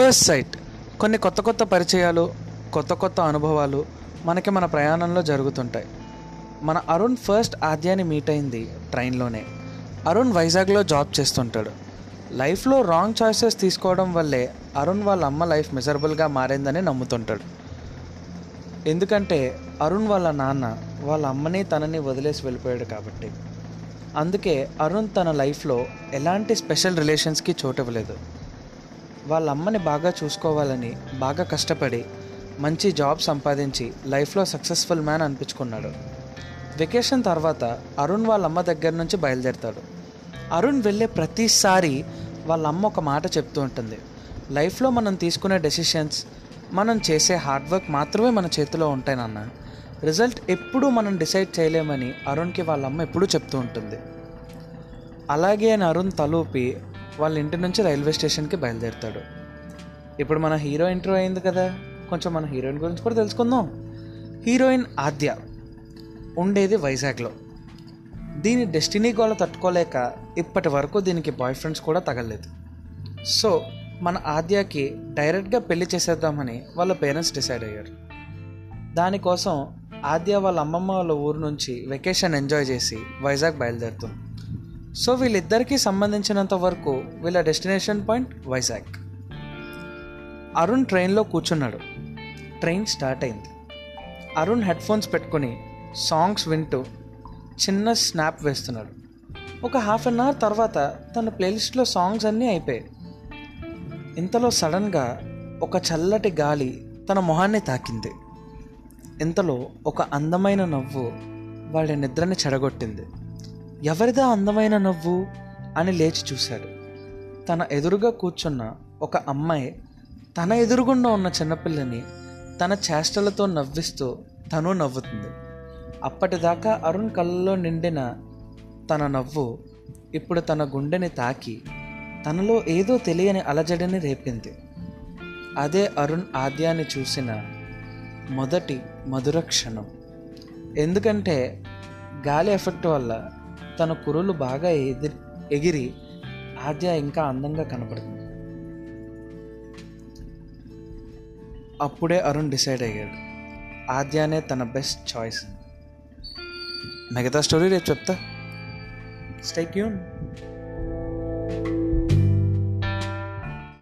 First sight కొన్ని కొత్త కొత్త పరిచయాలు కొత్త కొత్త అనుభవాలు మనకి మన ప్రయాణంలో జరుగుతుంటాయి. మన అరుణ్ ఫస్ట్ ఆద్యాన్ని మీట్ అయింది ట్రైన్లోనే. అరుణ్ వైజాగ్లో జాబ్ చేస్తుంటాడు. లైఫ్లో రాంగ్ చాయిసెస్ తీసుకోవడం వల్లే అరుణ్ వాళ్ళ అమ్మ లైఫ్ మిజరబుల్గా మారిందని నమ్ముతుంటాడు. ఎందుకంటే అరుణ్ వాళ్ళ నాన్న వాళ్ళ అమ్మని తనని వదిలేసి వెళ్ళిపోయాడు కాబట్టి. అందుకే అరుణ్ తన లైఫ్లో ఎలాంటి స్పెషల్ రిలేషన్స్కి చోటవ్వలేదు వాళ్ళ అమ్మని బాగా చూసుకోవాలని బాగా కష్టపడి మంచి జాబ్ సంపాదించి లైఫ్లో సక్సెస్ఫుల్ మ్యాన్ అనిపించుకున్నాడు. వెకేషన్ తర్వాత అరుణ్ వాళ్ళ అమ్మ దగ్గర నుంచి బయలుదేరుతాడు. అరుణ్ వెళ్ళే ప్రతిసారి వాళ్ళ అమ్మ ఒక మాట చెప్తూ ఉంటుంది. లైఫ్లో మనం తీసుకునే డెసిషన్స్ మనం చేసే హార్డ్ వర్క్ మాత్రమే మన చేతిలో ఉంటాయి నాన్న. రిజల్ట్ ఎప్పుడూ మనం డిసైడ్ చేయలేమని అరుణ్కి వాళ్ళ అమ్మ ఎప్పుడూ చెప్తూ ఉంటుంది. అలాగే అని అరుణ్ తలూపి వాళ్ళ ఇంటి నుంచి రైల్వే స్టేషన్కి బయలుదేరుతాడు. ఇప్పుడు మన హీరో ఇంటర్వ్యూ అయింది కదా కొంచెం మన హీరోయిన్ గురించి కూడా తెలుసుకుందాం. హీరోయిన్ ఆద్య ఉండేది వైజాగ్లో. దీని డెస్టినీ గోళ తట్టుకోలేక ఇప్పటి వరకు దీనికి బాయ్ ఫ్రెండ్స్ కూడా తగలేదు. సో మన ఆద్యకి డైరెక్ట్గా పెళ్ళి చేసేద్దామని వాళ్ళ పేరెంట్స్ డిసైడ్ అయ్యారు. దానికోసం ఆద్య వాళ్ళ అమ్మమ్మ వాళ్ళ ఊరు నుంచి వెకేషన్ ఎంజాయ్ చేసి వైజాగ్ బయలుదేరుతుంది. సో వీళ్ళిద్దరికీ సంబంధించినంత వరకు వీళ్ళ డెస్టినేషన్ పాయింట్ వైజాగ్. అరుణ్ ట్రైన్లో కూర్చున్నాడు. ట్రైన్ స్టార్ట్ అయింది. అరుణ్ హెడ్ ఫోన్స్ పెట్టుకొని సాంగ్స్ వింటూ చిన్న స్నాప్ వేస్తున్నాడు. ఒక హాఫ్ అన్ అవర్ తర్వాత తన ప్లేలిస్ట్లో సాంగ్స్ అన్నీ అయిపోయాయి. ఇంతలో సడన్గా ఒక చల్లటి గాలి తన మొహాన్ని తాకింది. ఇంతలో ఒక అందమైన నవ్వు వాడి నిద్రని చెడగొట్టింది. ఎవరిదా అందమైన నవ్వు అని లేచి చూశాడు. తన ఎదురుగా కూర్చున్న ఒక అమ్మాయి తన ఎదురుగుండా ఉన్న చిన్నపిల్లని తన చేష్టలతో నవ్విస్తూ తను నవ్వుతుంది. అప్పటిదాకా అరుణ్ కళ్ళలో నిండిన తన నవ్వు ఇప్పుడు తన గుండెని తాకి తనలో ఏదో తెలియని అలజడిని రేపింది. అదే అరుణ్ ఆద్యాన్ని చూసిన మొదటి మధుర క్షణం. ఎందుకంటే గాలి ఎఫెక్ట్ వల్ల తన కురులు బాగా ఎదిరి ఎగిరి ఆద్య ఇంకా అందంగా కనపడుతుంది అప్పుడే అరుణ్ డిసైడ్ అయ్యాడు. ఆద్యానే తన బెస్ట్ చాయిస్. మిగతా స్టోరీ రేపు చెప్తా. స్టై